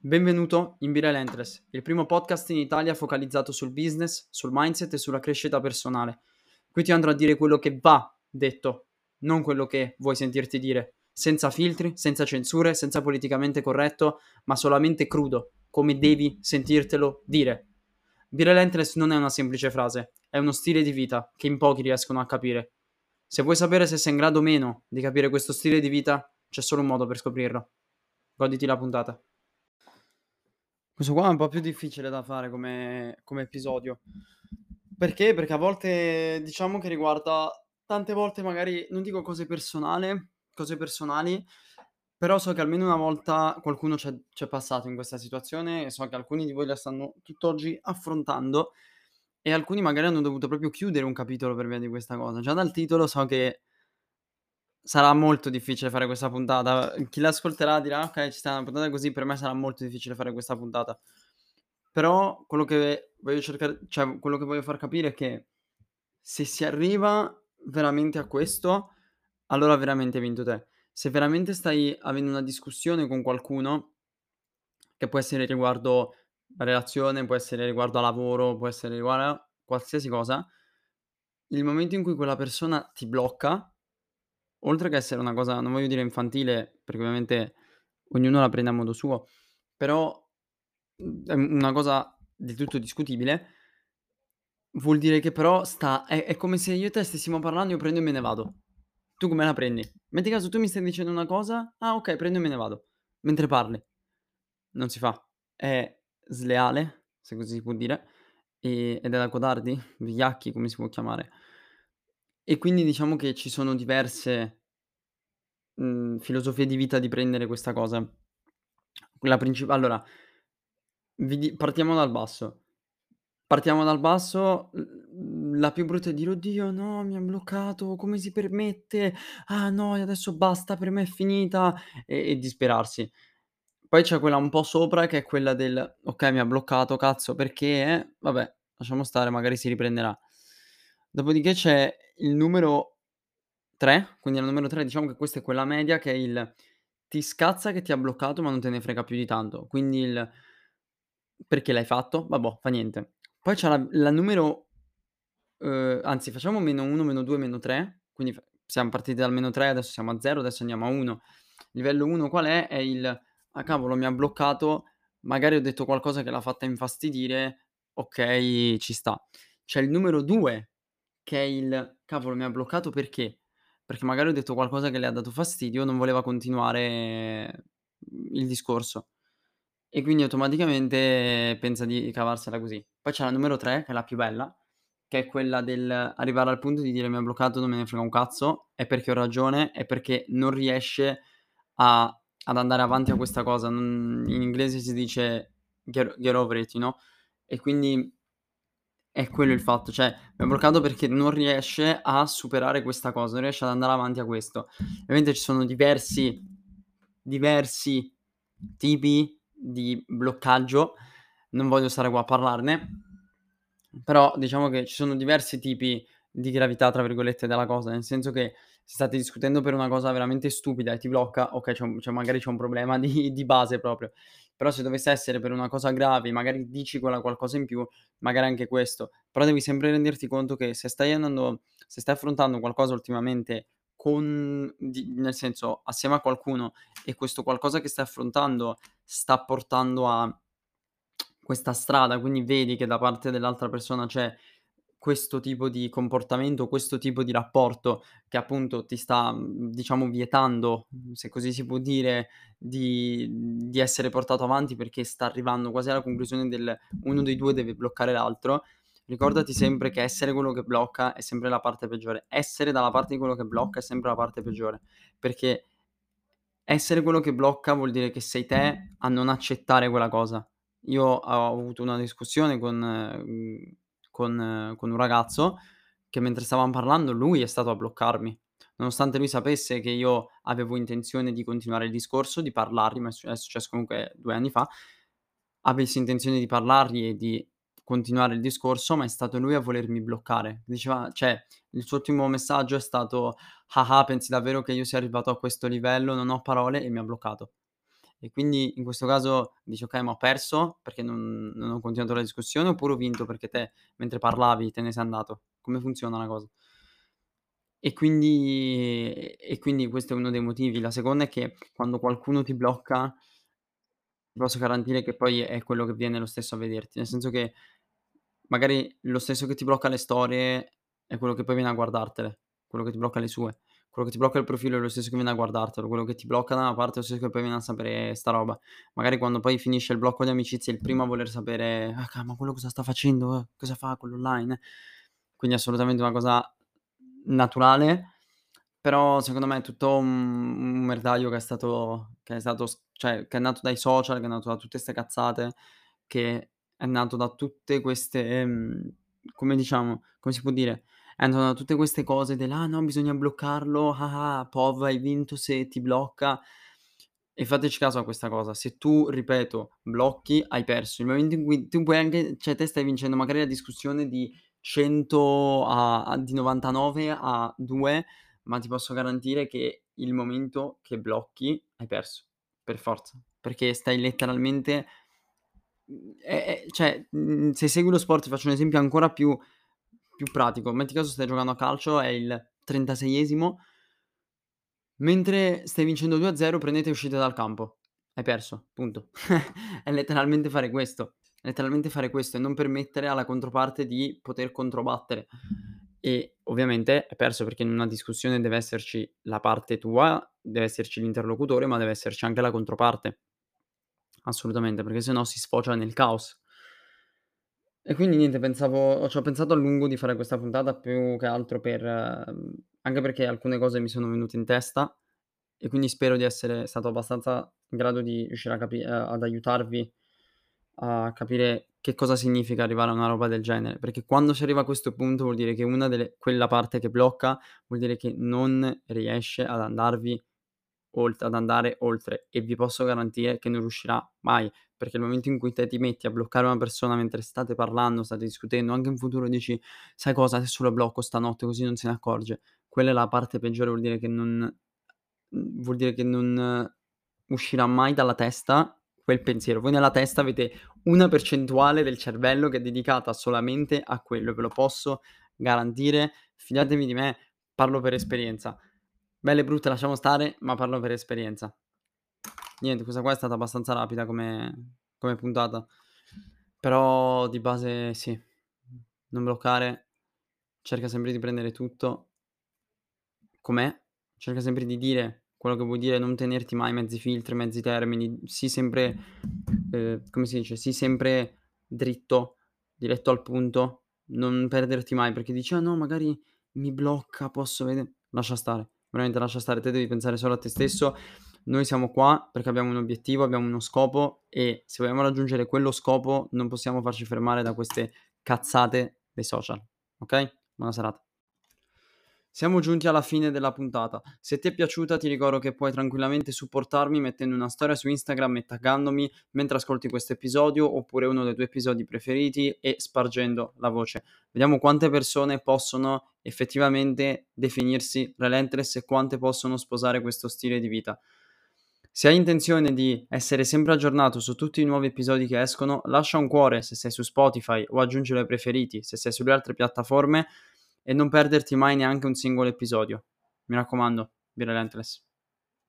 Benvenuto in Be Relentless, il primo podcast in Italia focalizzato sul business, sul mindset e sulla crescita personale. Qui ti andrò a dire quello che va detto, non quello che vuoi sentirti dire, senza filtri, senza censure, senza politicamente corretto, ma solamente crudo, come devi sentirtelo dire. Be Relentless non è una semplice frase, è uno stile di vita che in pochi riescono a capire. Se vuoi sapere se sei in grado o meno di capire questo stile di vita, c'è solo un modo per scoprirlo. Goditi la puntata. Questo qua è un po' più difficile da fare come, come episodio. Perché? Perché a volte diciamo che riguarda tante volte magari, non dico cose personali, cose personali, però so che almeno una volta qualcuno c'è, c'è passato in questa situazione e so che alcuni di voi la stanno tutt'oggi affrontando e alcuni magari hanno dovuto proprio chiudere un capitolo per via di questa cosa. Già dal titolo so che sarà molto difficile fare questa puntata. Chi l'ascolterà dirà: Ok, ci sta una puntata così. Per me sarà molto difficile fare questa puntata. Però quello che voglio cercare, cioè quello che voglio far capire è che se si arriva veramente a questo, allora veramente hai vinto te. Se veramente stai avendo una discussione con qualcuno, che può essere riguardo la relazione, può essere riguardo a lavoro, può essere riguardo a qualsiasi cosa, il momento in cui quella persona ti blocca, oltre che essere una cosa, non voglio dire infantile, perché ovviamente ognuno la prende a modo suo, però mhmm, è una cosa del tutto discutibile, vuol dire che però sta è è come se io e te stessimo parlando, io prendo e me ne vado. Tu come la prendi? Metti caso tu mi stai dicendo una cosa: "Ah okay, prendo e me ne vado", mentre parli. Non si fa. È sleale, se così si può dire, ehm, ed è da codardi, vigliacchi, come si può chiamare. E quindi diciamo che ci sono diverse, mhmm, filosofie di vita di prendere questa cosa. La princip allora, vi di partiamo dal basso. Partiamo dal basso, la più brutta è dire: "Oddio no, mi ha bloccato, come si permette? Ah no, adesso basta, per me è finita", e e disperarsi. Poi c'è quella un po' sopra che è quella del: "Okay, mi ha bloccato, cazzo perché, eh? Vabbè, lasciamo stare, magari si riprenderà". Dopodiché c'è il numero 3, quindi al numero 3 diciamo che questa è quella media che è il: ti scazza che ti ha bloccato, ma non te ne frega più di tanto. Quindi il: perché l'hai fatto? Vabbò, fa niente. Poi c'è la la numero uhm, anzi facciamo -1, -2, -3, quindi siamo partiti dal -3, adesso siamo a 0, adesso andiamo a 1. Livello 1 qual è? È il: "Ah cavolo, mi ha bloccato, magari ho detto qualcosa che l'ha fatta infastidire, okay, ci sta". C'è il numero 2 che è il: "Cavolo, mi ha bloccato perché? Perché magari ho detto qualcosa che le ha dato fastidio, non voleva continuare, mhmm, il discorso". E quindi automaticamente pensa di cavarsela così. Poi c'è la numero 3 che è la più bella, che è quella del arrivare al punto di dire: "Mi ha bloccato, non me ne frega un cazzo, è perché ho ragione, è perché non riesce a ad andare avanti a questa cosa". Non in inglese si dice get get over it, know, e quindi è quello il fatto, cioè mi ha bloccato perché non riesce a superare questa cosa, non riesce ad andare avanti a questo. Ovviamente ci sono diversi diversi tipi di bloccaggio, non voglio stare qua a parlarne, però diciamo che ci sono diversi tipi di "gravità" tra virgolette della cosa, nel senso che se state discutendo per una cosa veramente stupida e ti blocca, okay, c'è un c'è magari c'è un problema di di base proprio. Però se dovesse essere per una cosa grave, magari dici quella qualcosa in più, magari anche questo. Però devi sempre renderti conto che se stai andando se stai affrontando qualcosa ultimamente con di nel senso, assieme a qualcuno e questo qualcosa che stai affrontando sta portando a questa strada, quindi vedi che da parte dell'altra persona c'è questo tipo di comportamento, questo tipo di rapporto che appunto ti sta, mhmm, diciamo vietando, se così si può dire, di di essere portato avanti perché sta arrivando quasi alla conclusione del uno dei 2 deve bloccare l'altro, ricordati sempre che essere quello che blocca è sempre la parte peggiore. Essere dalla parte di quello che blocca è sempre la parte peggiore, perché essere quello che blocca vuol dire che sei te a non accettare quella cosa. Io ho avuto una discussione con mhmm, con con un ragazzo che mentre stavam parlando lui è stato a bloccarmi. Nonostante lui sapesse che io avevo intenzione di continuare il discorso, di parlargli, ma è suc è successo comunque 2 anni fa, avessi intenzione di parlargli e di continuare il discorso, ma è stato lui a volermi bloccare. Diceva cioè, il suo ultimo messaggio è stato: "Ah ah, pensi davvero che io sia arrivato a questo livello? Non ho parole", e mi ha bloccato. E quindi in questo caso dici ok, ma ho perso perché non, non ho continuato la discussione oppure ho vinto perché te mentre parlavi te ne sei andato. Come funziona la cosa? E quindi, e quindi questo è uno dei motivi. La seconda è che quando qualcuno ti blocca, ti posso garantire che poi è quello che viene lo stesso a vederti. Nel senso che magari lo stesso che ti blocca le storie è quello che poi viene a guardartele, quello che ti blocca le sue. Quello che ti blocca il profilo è lo stesso che viene a guardartelo, quello che ti blocca da una parte è lo stesso che poi viene a sapere sta roba. Magari quando poi finisce il blocco di amicizie è il primo a voler sapere, ah, ma quello cosa sta facendo? Eh, cosa fa quello online? Quindi assolutamente una cosa naturale, però secondo me è tutto un, un merdaglio che è stato, che è stato, cioè che è nato dai social, che è nato da tutte queste cazzate, che è nato da tutte queste, ehm, come diciamo, come si può dire, da tutte queste cose del ah no bisogna bloccarlo, ah ah, pov hai vinto se ti blocca. E fateci caso a questa cosa, se tu, ripeto, blocchi, hai perso. Il momento in cui tu puoi anche, cioè te stai vincendo magari la discussione di 100 a, a, di 99 a 2, ma ti posso garantire che il momento che blocchi hai perso, per forza, perché stai letteralmente... Eh, cioè, se segui lo sport, ti faccio un esempio ancora più, più pratico. Metti caso stai giocando a calcio, è il 36esimo, mentre stai vincendo 2-0, prendete e uscite dal campo. Hai perso, punto. è letteralmente fare questo letteralmente fare questo e non permettere alla controparte di poter controbattere. E ovviamente è perso perché in una discussione deve esserci la parte tua, deve esserci l'interlocutore, ma deve esserci anche la controparte. Assolutamente, perché sennò si sfocia nel caos. E quindi niente, pensavo, ci ho pensato a lungo di fare questa puntata più che altro per... anche perché alcune cose mi sono venute in testa e quindi spero di essere stato abbastanza in grado di riuscire a capi- ad aiutarvi a capire che cosa significa arrivare a una roba del genere, perché quando si arriva a questo punto vuol dire che una delle quella parte che blocca vuol dire che non riesce ad andarvi oltre ad andare oltre e vi posso garantire che non riuscirà mai, perché il momento in cui te ti metti a bloccare una persona mentre state parlando, state discutendo, anche in futuro dici sai cosa, adesso lo blocco stanotte così non se ne accorge. Quella è la parte peggiore, vuol dire che non vuol dire che non uscirà mai dalla testa quel pensiero. Voi nella testa avete una percentuale del cervello che è dedicata solamente a quello, ve lo posso garantire. Fidatevi di me, parlo per esperienza. Belle e brutte lasciamo stare, ma parlo per esperienza. Niente, questa qua è stata abbastanza rapida come, come puntata. Però di base sì, non bloccare, cerca sempre di prendere tutto com'è, cerca sempre di dire quello che vuol dire non tenerti mai mezzi filtri, mezzi termini, sii sempre, eh, come si dice, sii sempre dritto, diretto al punto, non perderti mai perché dici, ah no, magari mi blocca, posso vedere, lascia stare, veramente lascia stare, te devi pensare solo a te stesso, noi siamo qua perché abbiamo un obiettivo, abbiamo uno scopo e se vogliamo raggiungere quello scopo non possiamo farci fermare da queste cazzate dei social, ok? Buona serata. Siamo giunti alla fine della puntata. Se ti è piaciuta ti ricordo che puoi tranquillamente supportarmi mettendo una storia su Instagram e taggandomi mentre ascolti questo episodio oppure uno dei tuoi episodi preferiti e spargendo la voce. Vediamo quante persone possono effettivamente definirsi relentless e quante possono sposare questo stile di vita. Se hai intenzione di essere sempre aggiornato su tutti i nuovi episodi che escono, lascia un cuore se sei su Spotify o aggiungilo ai preferiti se sei sulle altre piattaforme e non perderti mai neanche un singolo episodio. Mi raccomando, be relentless.